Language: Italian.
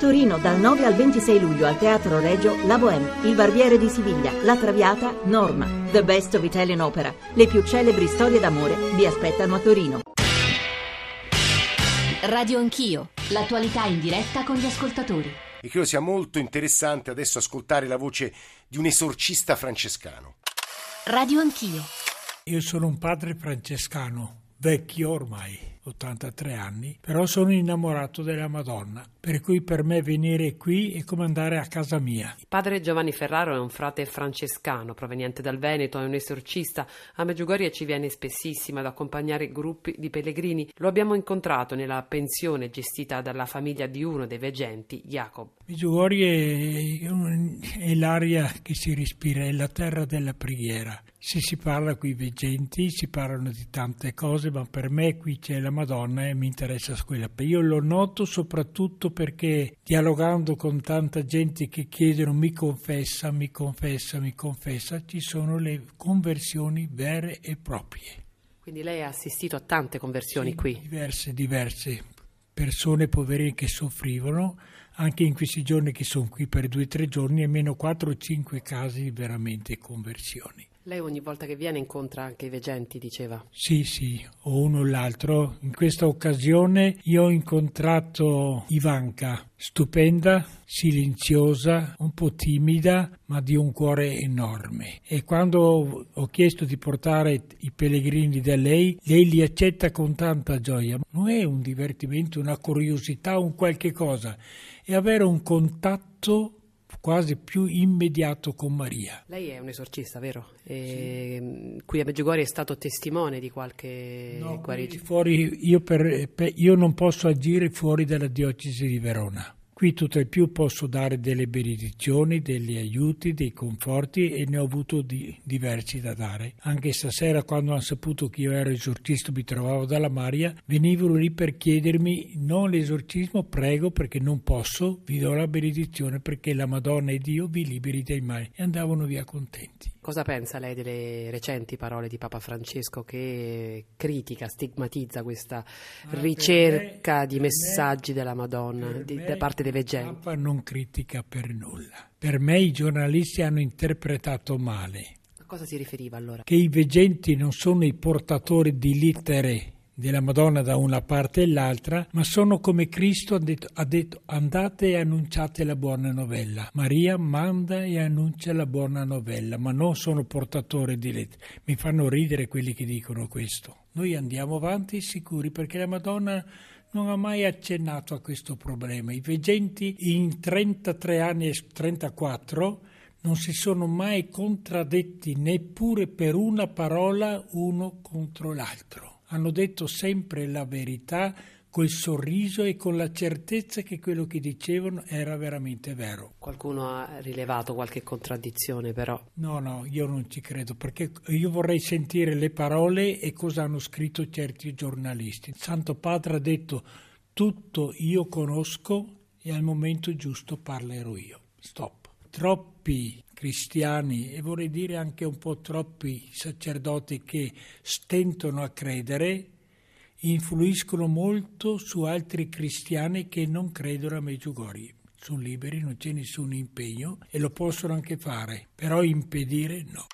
Torino dal 9 al 26 luglio al Teatro Regio La Bohème, Il Barbiere di Siviglia, La Traviata, Norma. The Best of Italian Opera. Le più celebri storie d'amore vi aspettano a Torino. Radio Anch'io, l'attualità in diretta con gli ascoltatori. E credo sia molto interessante adesso ascoltare la voce di un esorcista francescano. Radio Anch'io. Io sono un padre francescano, vecchio ormai 83 anni, però sono innamorato della Madonna, per cui per me venire qui è come andare a casa mia. Padre Giovanni Ferraro è un frate francescano proveniente dal Veneto, è un esorcista. A Meggiugorie ci viene spessissimo ad accompagnare gruppi di pellegrini. Lo abbiamo incontrato nella pensione gestita dalla famiglia di uno dei veggenti, Jacob. Meggiugorie è, è l'aria che si respira, è la terra della preghiera. Se si parla qui veggenti, si parlano di tante cose, ma per me qui c'è la Madonna e mi interessa quella. Io lo noto soprattutto perché dialogando con tanta gente che chiedono mi confessa, mi confessa, mi confessa, ci sono le conversioni vere e proprie. Quindi lei ha assistito a tante conversioni sì, qui? Diverse, diverse persone poverine che soffrivano, anche in questi giorni che sono qui per due o tre giorni, almeno quattro o cinque casi di veramente conversioni. Lei ogni volta che viene incontra anche i veggenti, diceva? Sì, sì, o uno o l'altro. In questa occasione io ho incontrato Ivanka, stupenda, silenziosa, un po' timida, ma di un cuore enorme. E quando ho chiesto di portare i pellegrini da lei, lei li accetta con tanta gioia. Non è un divertimento, una curiosità, un qualche cosa, è avere un contatto quasi più immediato con Maria. Lei è un esorcista, vero? Sì. Qui a Meggiugori è stato testimone di qualche no, guarigione? Fuori, io, per, per, io non posso agire fuori dalla diocesi di Verona. Qui tutto il più posso dare delle benedizioni, degli aiuti, dei conforti e ne ho avuto di, diversi da dare. Anche stasera quando hanno saputo che io ero esorcista mi trovavo dalla Maria, venivano lì per chiedermi non l'esorcismo, prego perché non posso, vi do la benedizione perché la Madonna e Dio vi liberi dai mali e andavano via contenti. Cosa pensa lei delle recenti parole di Papa Francesco che critica, stigmatizza questa ah, ricerca me, di messaggi me, della Madonna di, da parte dei veggenti? Papa non critica per nulla. Per me i giornalisti hanno interpretato male. A cosa si riferiva allora? Che i veggenti non sono i portatori di littere della Madonna da una parte e l'altra, ma sono come Cristo ha detto, ha detto, andate e annunciate la buona novella. Maria manda e annuncia la buona novella, ma non sono portatori di lettere. Mi fanno ridere quelli che dicono questo. Noi andiamo avanti sicuri perché la Madonna non ha mai accennato a questo problema. I veggenti in 33 anni e 34 non si sono mai contraddetti neppure per una parola uno contro l'altro hanno detto sempre la verità col sorriso e con la certezza che quello che dicevano era veramente vero. Qualcuno ha rilevato qualche contraddizione però? No, no, io non ci credo perché io vorrei sentire le parole e cosa hanno scritto certi giornalisti. Santo Padre ha detto tutto io conosco e al momento giusto parlerò io. Stop. Troppi cristiani e vorrei dire anche un po' troppi sacerdoti che stentano a credere influiscono molto su altri cristiani che non credono a Meggiugorje. Sono liberi, non c'è nessun impegno e lo possono anche fare, però impedire no.